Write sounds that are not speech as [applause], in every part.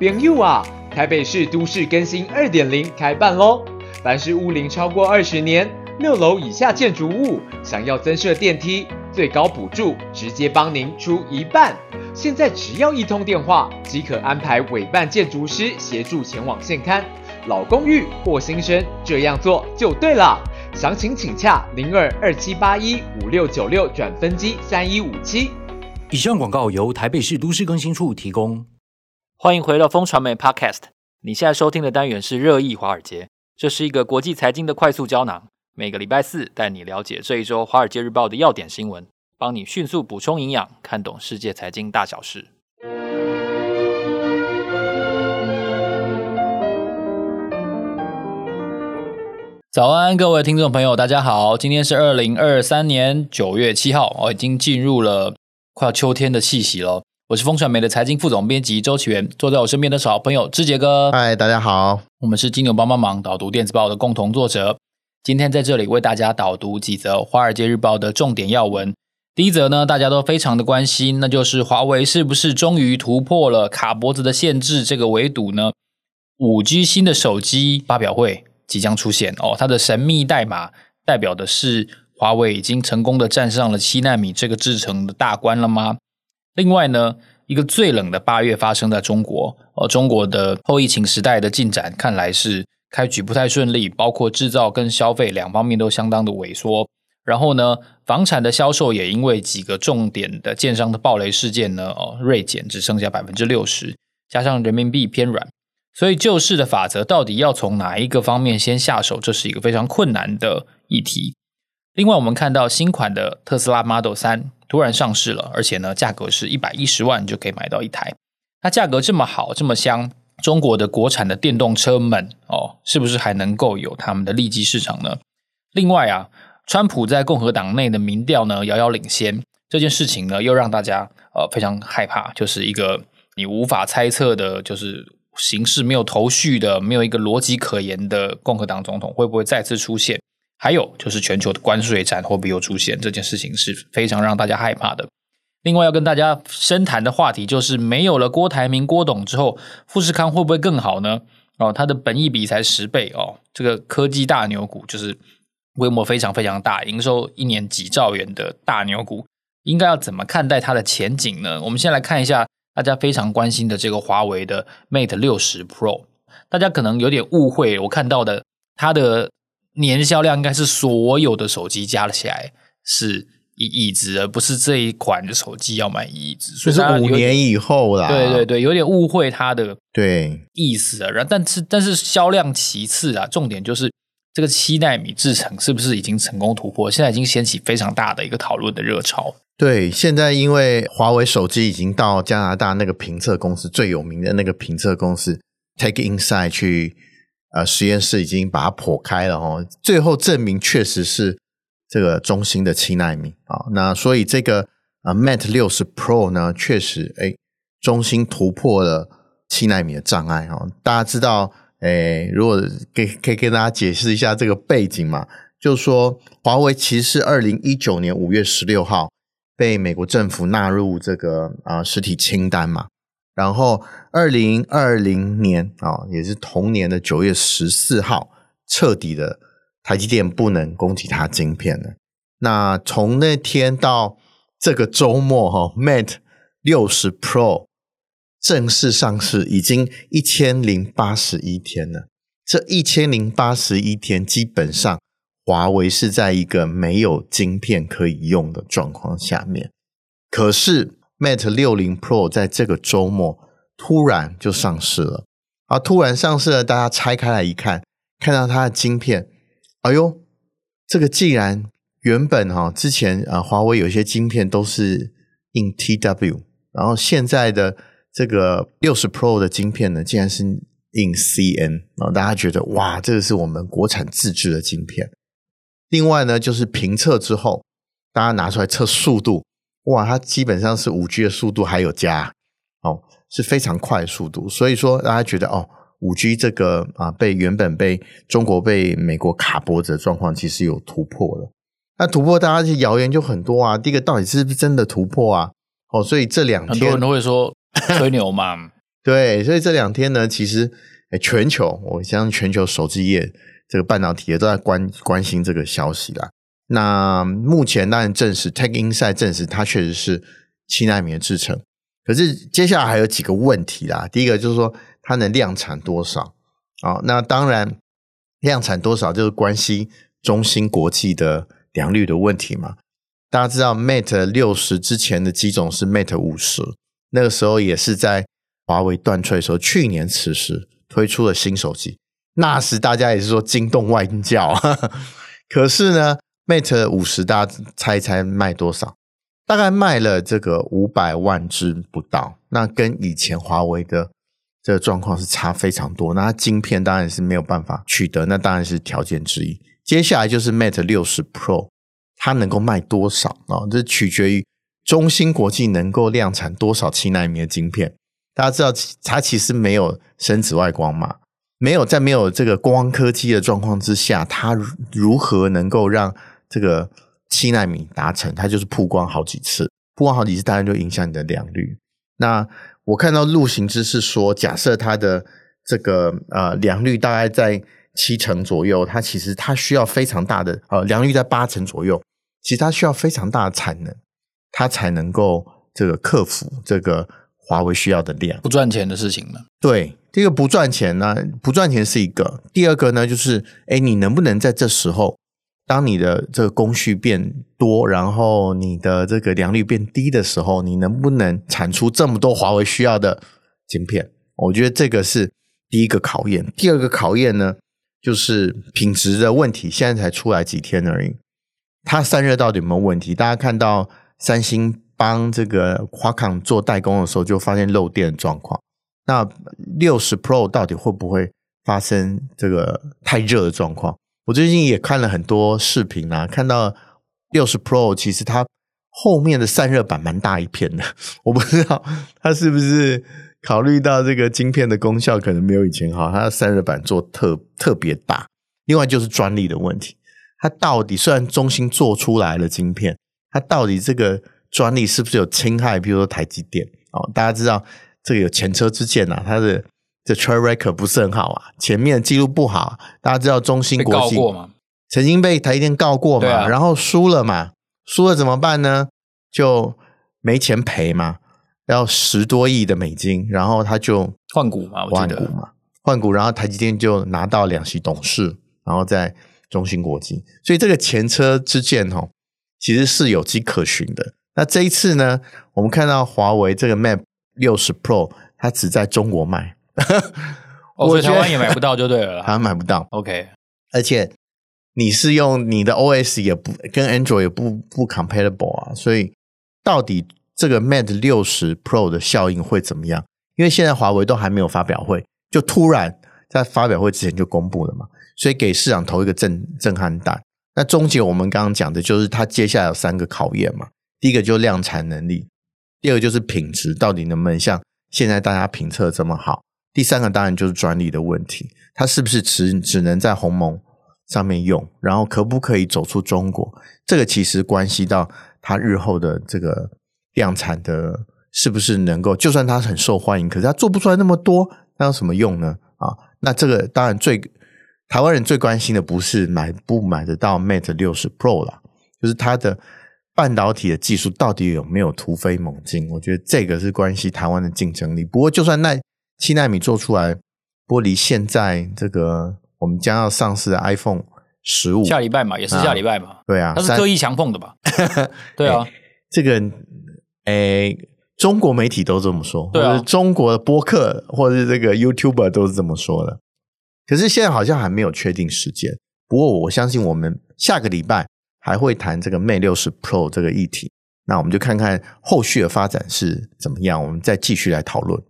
朋友啊，台北市都市更新二点零开办喽！凡是屋龄超过二十年、六楼以下建筑物，想要增设电梯，最高补助直接帮您出一半。现在只要一通电话，即可安排委办建筑师协助前往现勘。老公寓或新生，这样做就对了。详情请洽零二二七八一五六九六转分机三一五七。以上广告由台北市都市更新处提供。欢迎回到风传媒 Podcast。你现在收听的单元是热议华尔街，这是一个国际财经的快速胶囊。每个礼拜四带你了解这一周《华尔街日报》的要点新闻，帮你迅速补充营养，看懂世界财经大小事。早安，各位听众朋友，大家好。今天是二零二三年九月七号，哦，已经进入了快要秋天的气息了。我是风传媒的财经副总编辑周启元，坐在我身边的是好朋友志杰哥。嗨，大家好。我们是金牛帮帮忙导读电子报的共同作者。今天在这里为大家导读几则《华尔街日报》的重点要闻。第一则呢，大家都非常的关心，那就是华为是不是终于突破了卡脖子的限制这个围堵呢？五 G 新的手机发表会。即将出现哦，它的神秘代码代表的是华为已经成功的站上了七纳米这个制程的大关了吗？另外呢，一个最冷的八月发生在中国哦，中国的后疫情时代的进展看来是开局不太顺利，包括制造跟消费两方面都相当的萎缩。然后呢，房产的销售也因为几个重点的建商的暴雷事件呢，哦，锐减只剩下百分之六十，加上人民币偏软。所以救市的法则到底要从哪一个方面先下手？这是一个非常困难的议题。另外，我们看到新款的特斯拉 Model 3突然上市了，而且呢，价格是一百一十万就可以买到一台。那价格这么好，这么香，中国的国产的电动车们哦，是不是还能够有他们的利基市场呢？另外啊，川普在共和党内的民调呢遥遥领先，这件事情呢又让大家呃非常害怕，就是一个你无法猜测的，就是。形势没有头绪的，没有一个逻辑可言的共和党总统会不会再次出现？还有就是全球的关税战会不会又出现？这件事情是非常让大家害怕的。另外要跟大家深谈的话题就是，没有了郭台铭、郭董之后，富士康会不会更好呢？哦，它的本益比才十倍哦，这个科技大牛股就是规模非常非常大，营收一年几兆元的大牛股，应该要怎么看待它的前景呢？我们先来看一下。大家非常关心的这个华为的 Mate 六十 Pro，大家可能有点误会，我看到的它的年销量应该是所有的手机加起来是一亿只，而不是这一款的手机要卖一亿只，所以是五年以后啦。对对对，有点误会它的对意思啊。然但是但是销量其次啊，重点就是这个七纳米制程是不是已经成功突破？现在已经掀起非常大的一个讨论的热潮。对，现在因为华为手机已经到加拿大那个评测公司最有名的那个评测公司 Take Inside 去呃实验室已经把它破开了哦，最后证明确实是这个中兴的七纳米啊，那所以这个啊 Mate 六十 Pro 呢，确实诶中兴突破了七纳米的障碍哦。大家知道诶，如果可以可以跟大家解释一下这个背景嘛，就是说华为其实是二零一九年五月十六号。被美国政府纳入这个啊实体清单嘛，然后二零二零年啊，也是同年的九月十四号，彻底的台积电不能供给它晶片了。那从那天到这个周末哈，Mate 六十 Pro 正式上市已经一千零八十一天了。这一千零八十一天基本上。华为是在一个没有晶片可以用的状况下面，可是 Mate 60 Pro 在这个周末突然就上市了啊！突然上市了，大家拆开来一看，看到它的晶片，哎呦，这个既然原本哈之前啊华为有些晶片都是印 TW，然后现在的这个60 Pro 的晶片呢，竟然是印 CN，然后大家觉得哇，这个是我们国产自制的晶片。另外呢，就是评测之后，大家拿出来测速度，哇，它基本上是五 G 的速度还有加，哦，是非常快的速度。所以说，大家觉得哦，五 G 这个啊，被原本被中国被美国卡脖子的状况，其实有突破了。那突破，大家就谣言就很多啊。第一个，到底是不是真的突破啊？哦，所以这两天很多人都会说 [laughs] 吹牛嘛。对，所以这两天呢，其实全球，我相信全球手机业这个半导体业都在关关心这个消息啦。那目前当然证实，TechInsight 证实它确实是七纳米的制程。可是接下来还有几个问题啦。第一个就是说，它能量产多少？啊，那当然量产多少就是关系中芯国际的良率的问题嘛。大家知道 Mate 六十之前的机种是 Mate 五十，那个时候也是在华为断炊的时候，去年此时推出了新手机，那时大家也是说惊动外教。[laughs] 可是呢，Mate 五十大家猜一猜卖多少？大概卖了这个五百万只不到，那跟以前华为的这个状况是差非常多。那它晶片当然是没有办法取得，那当然是条件之一。接下来就是 Mate 六十 Pro。它能够卖多少啊？这取决于中芯国际能够量产多少七纳米的晶片。大家知道，它其实没有深紫外光嘛，没有在没有这个光刻机的状况之下，它如何能够让这个七纳米达成？它就是曝光好几次，曝光好几次，当然就影响你的良率。那我看到陆行之是说，假设它的这个呃良率大概在七成左右，它其实它需要非常大的呃良率在八成左右。其实它需要非常大的产能，它才能够这个克服这个华为需要的量。不赚钱的事情呢？对，这个不赚钱呢，不赚钱是一个。第二个呢，就是哎，你能不能在这时候，当你的这个供需变多，然后你的这个良率变低的时候，你能不能产出这么多华为需要的晶片？我觉得这个是第一个考验。第二个考验呢，就是品质的问题。现在才出来几天而已。它散热到底有没有问题？大家看到三星帮这个华康做代工的时候，就发现漏电状况。那六十 Pro 到底会不会发生这个太热的状况？我最近也看了很多视频啊，看到六十 Pro 其实它后面的散热板蛮大一片的，我不知道它是不是考虑到这个晶片的功效可能没有以前好，它的散热板做特特别大。另外就是专利的问题。它到底虽然中芯做出来了晶片，它到底这个专利是不是有侵害？比如说台积电哦，大家知道这个有前车之鉴啊，它的这 track record 不是很好啊，前面记录不好。大家知道中芯国际曾经被台积电告过嘛，啊、然后输了嘛，输了怎么办呢？就没钱赔嘛，要十多亿的美金，然后他就换股嘛，换股嘛，换股，然后台积电就拿到两席董事，然后在。中芯国际，所以这个前车之鉴哦，其实是有迹可循的。那这一次呢，我们看到华为这个 Mate 六十 Pro，它只在中国卖，我觉得台湾也买不到就对了，台湾买不到。OK，而且你是用你的 OS 也不跟 Android 也不不 compatible 啊，所以到底这个 Mate 六十 Pro 的效应会怎么样？因为现在华为都还没有发表会，就突然在发表会之前就公布了嘛。所以给市场投一个震震撼弹。那终结我们刚刚讲的就是它接下来有三个考验嘛。第一个就是量产能力，第二个就是品质，到底能不能像现在大家评测这么好？第三个当然就是专利的问题，它是不是只只能在鸿蒙上面用？然后可不可以走出中国？这个其实关系到它日后的这个量产的，是不是能够？就算它很受欢迎，可是它做不出来那么多，那有什么用呢？啊，那这个当然最。台湾人最关心的不是买不买得到 Mate 六十 Pro 啦，就是它的半导体的技术到底有没有突飞猛进？我觉得这个是关系台湾的竞争力。不过，就算那七纳米做出来，不过离现在这个我们将要上市的 iPhone 十五，下礼拜嘛，也是下礼拜嘛，啊对啊，它是特意强碰的吧？[laughs] 对啊，欸、这个诶、欸，中国媒体都这么说，对啊，或者中国的播客或者是这个 YouTuber 都是这么说的。可是现在好像还没有确定时间，不过我相信我们下个礼拜还会谈这个 Mate 六十 Pro 这个议题，那我们就看看后续的发展是怎么样，我们再继续来讨论。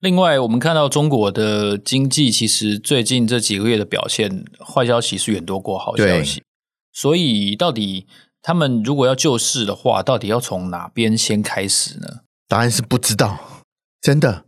另外，我们看到中国的经济其实最近这几个月的表现，坏消息是远多过好消息，所以到底他们如果要救市的话，到底要从哪边先开始呢？答案是不知道，真的。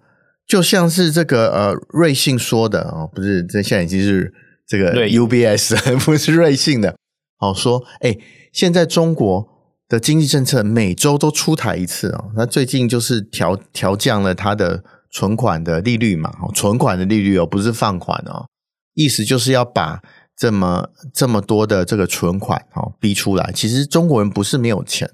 就像是这个呃，瑞信说的哦，不是，这现在已经是这个 UBS，[laughs] 不是瑞信的。好说，哎，现在中国的经济政策每周都出台一次哦。那最近就是调调降了它的存款的利率嘛，存款的利率哦，不是放款哦，意思就是要把这么这么多的这个存款哦逼出来。其实中国人不是没有钱，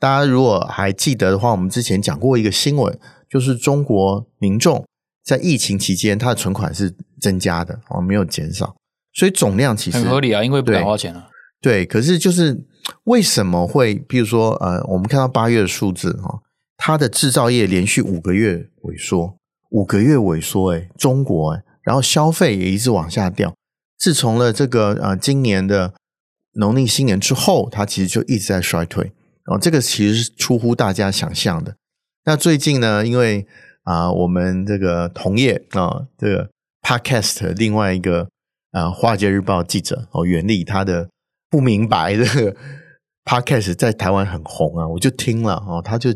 大家如果还记得的话，我们之前讲过一个新闻，就是中国民众在疫情期间他的存款是增加的哦，没有减少，所以总量其实很合理啊，因为不敢花钱啊。对，可是就是为什么会，比如说呃，我们看到八月的数字哈。它的制造业连续五个月萎缩，五个月萎缩，哎，中国哎，然后消费也一直往下掉。自从了这个呃今年的农历新年之后，它其实就一直在衰退。哦，这个其实是出乎大家想象的。那最近呢，因为啊、我们这个同业啊、这个 Podcast 另外一个啊，《华尔街日报》记者哦，袁立他的不明白这个 Podcast 在台湾很红啊，我就听了哦，他就。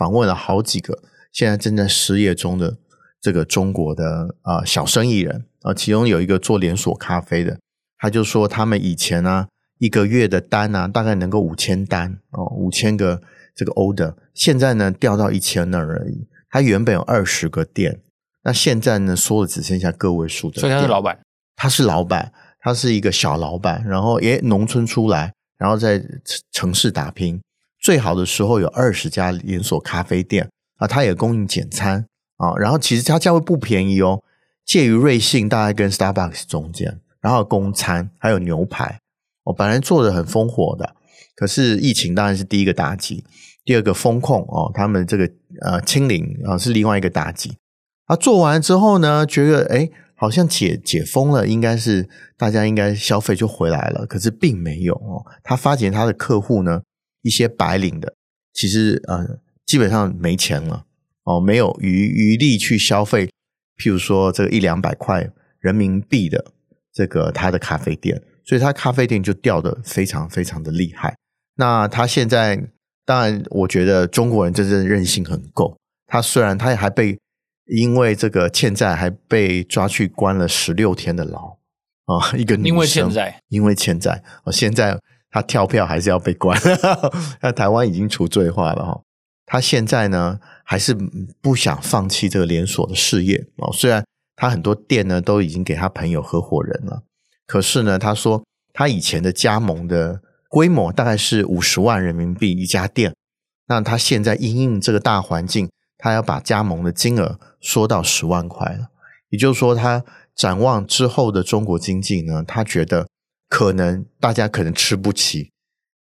访问了好几个现在正在失业中的这个中国的啊、呃、小生意人啊，其中有一个做连锁咖啡的，他就说他们以前呢、啊、一个月的单呢、啊、大概能够五千单哦，五千个这个 order，现在呢掉到一千那而已。他原本有二十个店，那现在呢说的只剩下个位数的。所以他是老板，他是老板，他是一个小老板，然后也农村出来，然后在城市打拼。最好的时候有二十家连锁咖啡店啊，它也供应简餐啊，然后其实它价位不便宜哦，介于瑞幸大概跟 Starbucks 中间，然后供餐还有牛排，我本来做的很风火的，可是疫情当然是第一个打击，第二个风控哦，他们这个呃清零啊是另外一个打击，啊做完之后呢，觉得诶好像解解封了，应该是大家应该消费就回来了，可是并没有哦，他发现他的客户呢。一些白领的，其实呃，基本上没钱了哦，没有余余力去消费，譬如说这个一两百块人民币的这个他的咖啡店，所以他咖啡店就掉得非常非常的厉害。那他现在，当然，我觉得中国人真正韧性很够。他虽然他还被因为这个欠债，还被抓去关了十六天的牢啊，一个女生，因为欠债，因为欠债，哦，现在。他跳票还是要被关，那台湾已经除罪化了哈。他现在呢，还是不想放弃这个连锁的事业哦。虽然他很多店呢都已经给他朋友合伙人了，可是呢，他说他以前的加盟的规模大概是五十万人民币一家店，那他现在因应这个大环境，他要把加盟的金额缩到十万块了。也就是说，他展望之后的中国经济呢，他觉得。可能大家可能吃不起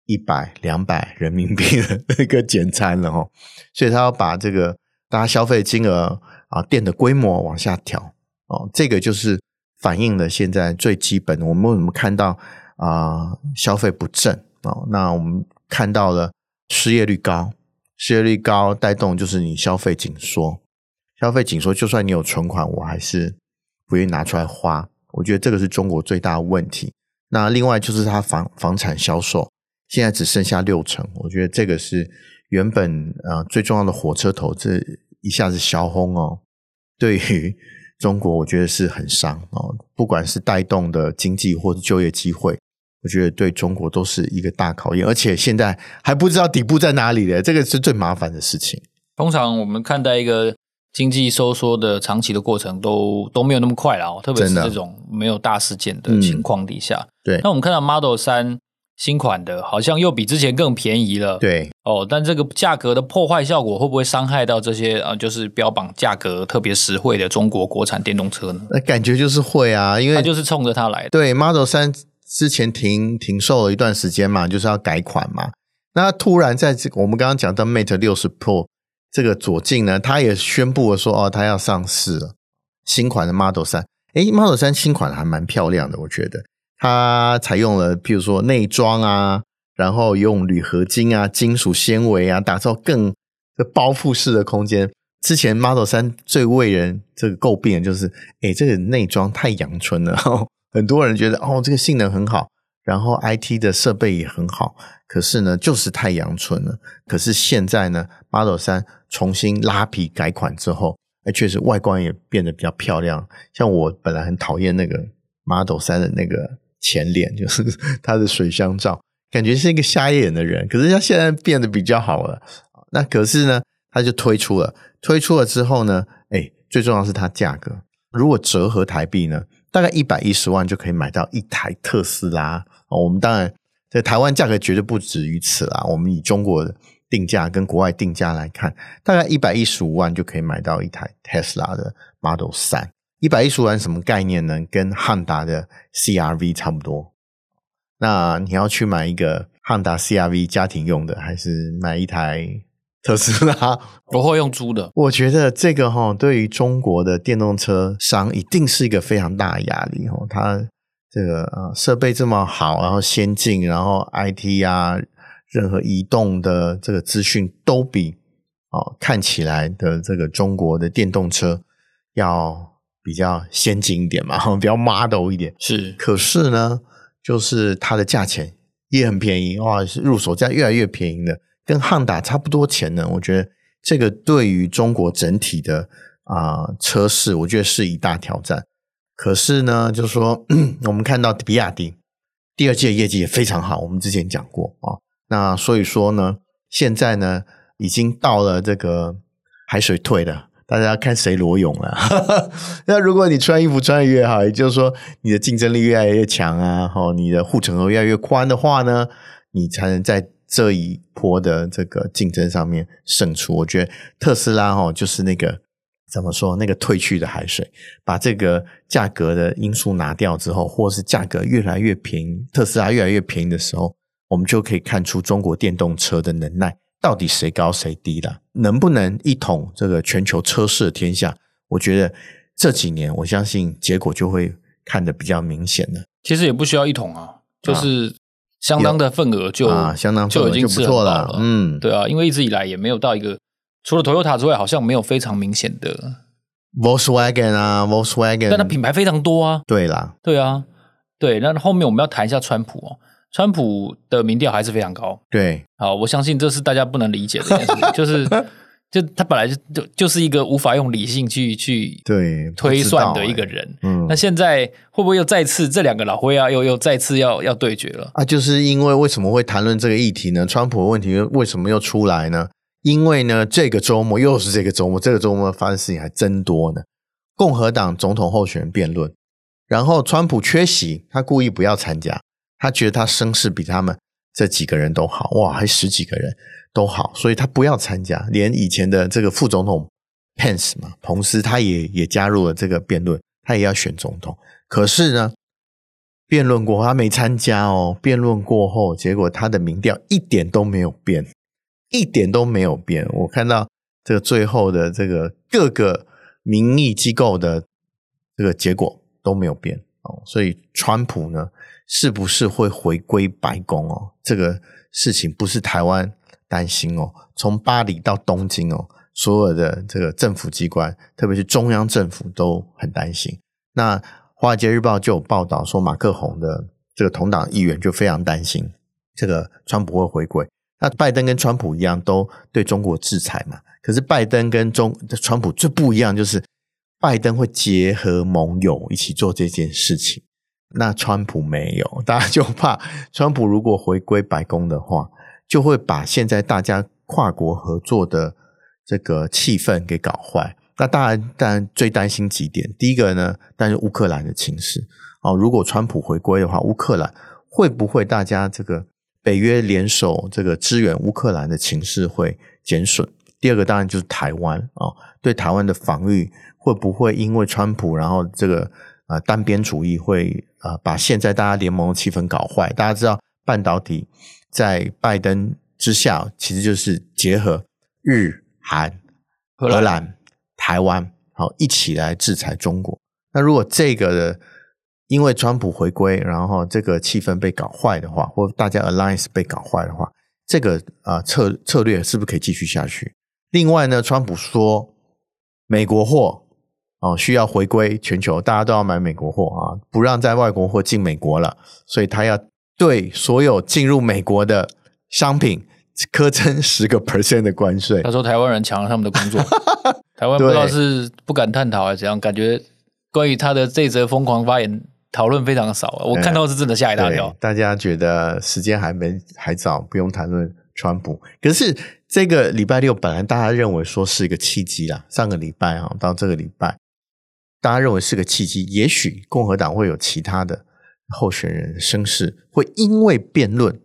一百两百人民币的那个简餐了哦，所以他要把这个大家消费金额啊店的规模往下调哦，这个就是反映了现在最基本的。我们为什么看到啊消费不振哦？那我们看到了失业率高，失业率高带动就是你消费紧缩，消费紧缩，就算你有存款，我还是不愿意拿出来花。我觉得这个是中国最大的问题。那另外就是它房房产销售现在只剩下六成，我觉得这个是原本呃最重要的火车头，这一下子销轰哦，对于 [laughs] 中国我觉得是很伤哦，不管是带动的经济或者就业机会，我觉得对中国都是一个大考验，而且现在还不知道底部在哪里的，这个是最麻烦的事情。通常我们看待一个。经济收缩的长期的过程都都没有那么快了哦，特别是这种没有大事件的情况底下。嗯、对，那我们看到 Model 三新款的，好像又比之前更便宜了。对，哦，但这个价格的破坏效果会不会伤害到这些啊？就是标榜价格特别实惠的中国国产电动车呢？那感觉就是会啊，因为它就是冲着它来的。对，Model 三之前停停售了一段时间嘛，就是要改款嘛。那突然在这个我们刚刚讲到 Mate 六十 Pro。这个左镜呢，它也宣布了说，哦，它要上市了，新款的 Model 三。诶，Model 三新款还蛮漂亮的，我觉得。它采用了，譬如说内装啊，然后用铝合金啊、金属纤维啊，打造更这包覆式的空间。之前 Model 3最为人这个诟病的就是，哎，这个内装太阳春了，很多人觉得，哦，这个性能很好。然后 IT 的设备也很好，可是呢，就是太阳春了。可是现在呢，Model 3重新拉皮改款之后，哎，确实外观也变得比较漂亮。像我本来很讨厌那个 Model 3的那个前脸，[laughs] 就是它的水箱罩，感觉是一个瞎眼的人。可是它现在变得比较好了。那可是呢，它就推出了，推出了之后呢，哎，最重要是它价格。如果折合台币呢，大概一百一十万就可以买到一台特斯拉。我们当然在台湾价格绝对不止于此啦。我们以中国的定价跟国外定价来看，大概一百一十五万就可以买到一台特斯拉的 Model 3。一百一十五万什么概念呢？跟汉达的 CRV 差不多。那你要去买一个汉达 CRV 家庭用的，还是买一台特斯拉？[laughs] 我会用租的。我觉得这个哈，对于中国的电动车商一定是一个非常大的压力哦。它这个呃设备这么好，然后先进，然后 IT 啊，任何移动的这个资讯都比哦看起来的这个中国的电动车要。比较先进一点嘛，[laughs] 比较 model 一点是。可是呢，就是它的价钱也很便宜哇，是入手价越来越便宜的，跟汉达差不多钱呢。我觉得这个对于中国整体的啊、呃、车市，我觉得是一大挑战。可是呢，就是说 [clears throat] 我们看到比亚迪第二季的业绩也非常好，我们之前讲过啊、哦。那所以说呢，现在呢已经到了这个海水退了。大家看谁裸泳了？[laughs] 那如果你穿衣服穿得越好，也就是说你的竞争力越来越强啊，吼，你的护城河越来越宽的话呢，你才能在这一波的这个竞争上面胜出。我觉得特斯拉哈就是那个怎么说，那个退去的海水，把这个价格的因素拿掉之后，或是价格越来越便宜，特斯拉越来越便宜的时候，我们就可以看出中国电动车的能耐。到底谁高谁低了？能不能一统这个全球车市的天下？我觉得这几年，我相信结果就会看得比较明显了。其实也不需要一统啊，就是相当的份额就啊，相当就已经不错了。嗯，对啊，因为一直以来也没有到一个除了 Toyota 之外，好像没有非常明显的 Volkswagen 啊，Volkswagen，但它品牌非常多啊。对啦，对啊，对。那后面我们要谈一下川普哦。川普的民调还是非常高，对，好，我相信这是大家不能理解的一件事情，[laughs] 就是，就他本来就就就是一个无法用理性去去对推算的一个人，嗯，那现在会不会又再次这两个老灰啊，又又再次要要对决了啊？就是因为为什么会谈论这个议题呢？川普的问题为什么又出来呢？因为呢，这个周末又是这个周末，这个周末发生事情还真多呢。共和党总统候选人辩论，然后川普缺席，他故意不要参加。他觉得他声势比他们这几个人都好，哇，还十几个人都好，所以他不要参加。连以前的这个副总统 Pence 嘛，彭斯他也也加入了这个辩论，他也要选总统。可是呢，辩论过后他没参加哦。辩论过后，结果他的民调一点都没有变，一点都没有变。我看到这个最后的这个各个民意机构的这个结果都没有变哦，所以川普呢，是不是会回归白宫哦？这个事情不是台湾担心哦，从巴黎到东京哦，所有的这个政府机关，特别是中央政府都很担心。那《华尔街日报》就有报道说，马克宏的这个同党议员就非常担心这个川普会回归。那拜登跟川普一样，都对中国制裁嘛。可是拜登跟中川普最不一样，就是拜登会结合盟友一起做这件事情。那川普没有，大家就怕川普如果回归白宫的话，就会把现在大家跨国合作的这个气氛给搞坏。那当然，当然最担心几点，第一个呢，当然是乌克兰的情势哦。如果川普回归的话，乌克兰会不会大家这个北约联手这个支援乌克兰的情势会减损？第二个当然就是台湾哦，对台湾的防御会不会因为川普然后这个。啊，单边主义会啊，把现在大家联盟的气氛搞坏。大家知道，半导体在拜登之下，其实就是结合日韩、荷兰、台湾，好一起来制裁中国。那如果这个的因为川普回归，然后这个气氛被搞坏的话，或大家 alliance 被搞坏的话，这个啊策策略是不是可以继续下去？另外呢，川普说美国货。哦，需要回归全球，大家都要买美国货啊，不让在外国货进美国了，所以他要对所有进入美国的商品苛征十个 percent 的关税。他说台湾人抢了他们的工作，[laughs] 台湾不知道是不敢探讨还是怎样，感觉关于他的这则疯狂发言讨论非常少，我看到是真的吓一大跳。大家觉得时间还没还早，不用谈论川普。可是这个礼拜六本来大家认为说是一个契机啦，上个礼拜啊到这个礼拜，大家认为是个契机，也许共和党会有其他的候选人声势会因为辩论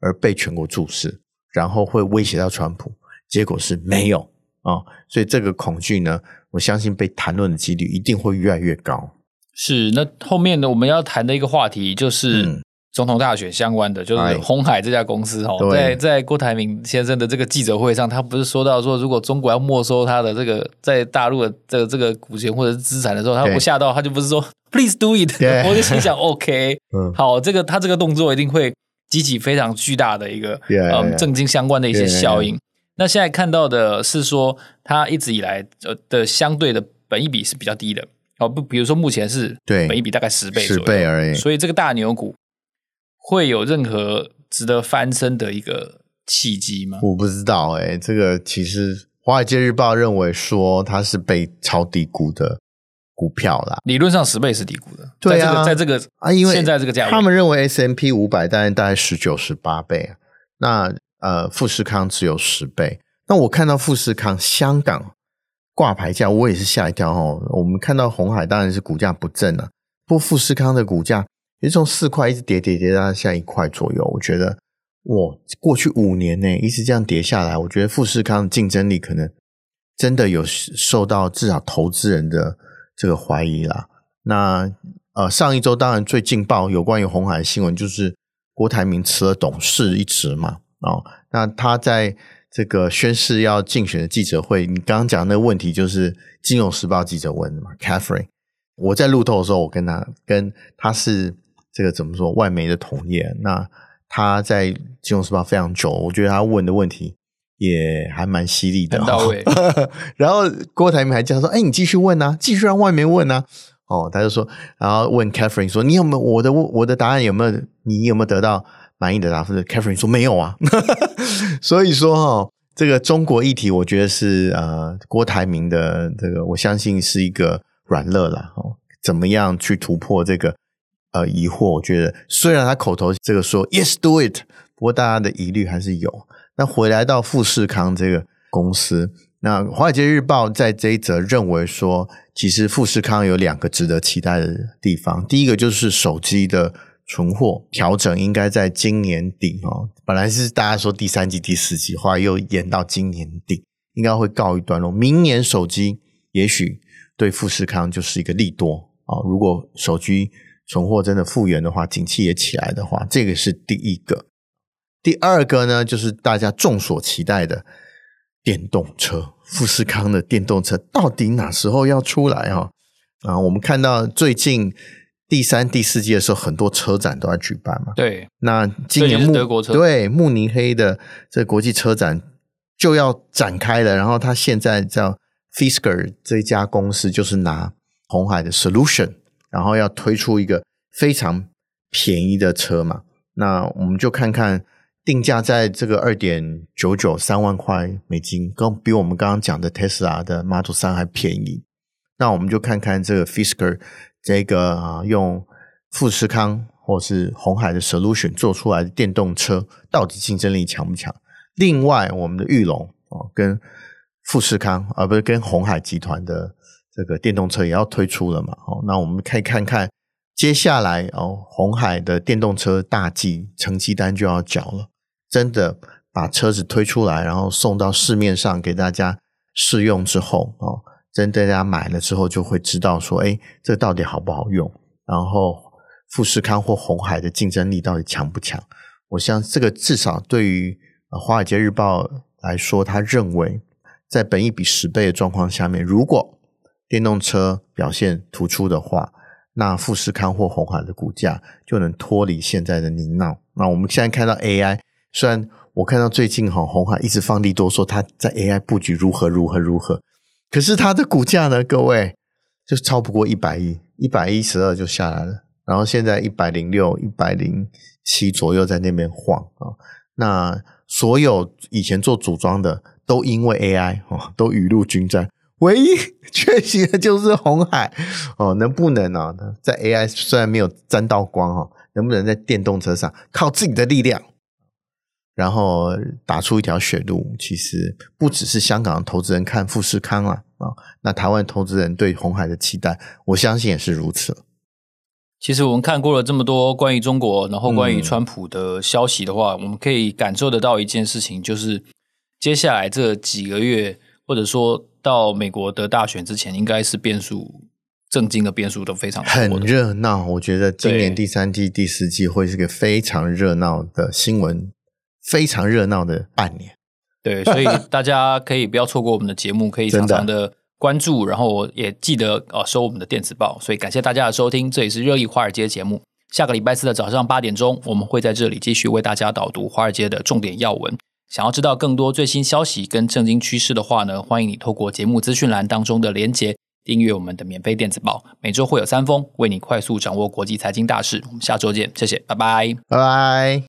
而被全国注视，然后会威胁到川普。结果是没有啊、哦，所以这个恐惧呢，我相信被谈论的几率一定会越来越高。是，那后面呢，我们要谈的一个话题就是总统大选相关的，嗯、就是红海这家公司哦，在在郭台铭先生的这个记者会上，他不是说到说，如果中国要没收他的这个在大陆的这个这个股权或者是资产的时候，他不吓到，他就不是说 [laughs] Please do it，我就心想 OK，[laughs] 嗯，好，这个他这个动作一定会激起非常巨大的一个嗯政经相关的一些效应。那现在看到的是说，他一直以来呃的相对的本益比是比较低的。哦，不，比如说目前是对。本益比大概十倍十倍而已，所以这个大牛股会有任何值得翻身的一个契机吗？我不知道诶、欸，这个其实《华尔街日报》认为说它是被超低估的股票啦，理论上十倍是低估的，对啊，在这个啊，因为现在这个价位，他们认为 S M P 五百大概大概十九十八倍啊，那。呃，富士康只有十倍。那我看到富士康香港挂牌价，我也是吓一跳哦。我们看到红海当然是股价不振了，不过富士康的股价也从四块一直跌跌跌到现在一块左右。我觉得，哇，过去五年呢一直这样跌下来，我觉得富士康的竞争力可能真的有受到至少投资人的这个怀疑啦。那呃，上一周当然最劲爆有关于红海的新闻就是郭台铭辞了董事一职嘛。哦，那他在这个宣誓要竞选的记者会，你刚刚讲的那个问题就是《金融时报》记者问的嘛？Catherine，我在路透的时候，我跟他跟他是这个怎么说外媒的同业，那他在《金融时报》非常久，我觉得他问的问题也还蛮犀利的，到位。[laughs] 然后郭台铭还叫说：“哎，你继续问啊，继续让外媒问啊。”哦，他就说，然后问 Catherine 说：“你有没有我的我的答案有没有？你有没有得到？”满意的答复是 Catherine 说没有啊，[laughs] 所以说哈，这个中国议题，我觉得是呃郭台铭的这个，我相信是一个软肋了哦。怎么样去突破这个呃疑惑？我觉得虽然他口头这个说 Yes do it，不过大家的疑虑还是有。那回来到富士康这个公司，那华尔街日报在这一则认为说，其实富士康有两个值得期待的地方，第一个就是手机的。存货调整应该在今年底哦，本来是大家说第三季、第四季，后来又延到今年底，应该会告一段落。明年手机也许对富士康就是一个利多啊。如果手机存货真的复原的话，景气也起来的话，这个是第一个。第二个呢，就是大家众所期待的电动车，富士康的电动车到底哪时候要出来啊？啊，我们看到最近。第三、第四季的时候，很多车展都在举办嘛。对，那今年慕德国车对慕尼黑的这国际车展就要展开了。然后他现在叫 Fisker 这家公司，就是拿红海的 solution，然后要推出一个非常便宜的车嘛。那我们就看看定价在这个二点九九三万块美金，跟比我们刚刚讲的 Tesla 的 Model 3还便宜。那我们就看看这个 Fisker。这个啊，用富士康或是红海的 solution 做出来的电动车，到底竞争力强不强？另外，我们的玉龙哦，跟富士康而不是跟红海集团的这个电动车也要推出了嘛？哦，那我们可以看看接下来哦，红海的电动车大计成绩单就要缴了，真的把车子推出来，然后送到市面上给大家试用之后哦。真的，大家买了之后就会知道说，哎，这到底好不好用？然后富士康或红海的竞争力到底强不强？我想这个至少对于《华尔街日报》来说，他认为在本一比十倍的状况下面，如果电动车表现突出的话，那富士康或红海的股价就能脱离现在的泥淖。那我们现在看到 AI，虽然我看到最近哈红海一直放利多说他在 AI 布局如何如何如何。可是它的股价呢？各位就超不过一百亿，一百一十二就下来了，然后现在一百零六、一百零七左右在那边晃啊。那所有以前做组装的都因为 AI 哦，都雨露均沾，唯一缺席的就是红海哦。能不能啊，在 AI 虽然没有沾到光哈，能不能在电动车上靠自己的力量然后打出一条血路。其实不只是香港的投资人看富士康啊啊，那台湾投资人对红海的期待，我相信也是如此。其实我们看过了这么多关于中国，然后关于川普的消息的话，我们可以感受得到一件事情，就是接下来这几个月，或者说到美国的大选之前，应该是变数，政经的变数都非常多，很热闹。我觉得今年第三季、第四季会是个非常热闹的新闻，非常热闹的半年。对，所以大家可以不要错过我们的节目，[laughs] 可以常常的。关注，然后也记得呃收我们的电子报，所以感谢大家的收听，这里是热议华尔街节目。下个礼拜四的早上八点钟，我们会在这里继续为大家导读华尔街的重点要闻。想要知道更多最新消息跟正经趋势的话呢，欢迎你透过节目资讯栏当中的连结订阅我们的免费电子报，每周会有三封，为你快速掌握国际财经大事。我们下周见，谢谢，拜拜，拜拜。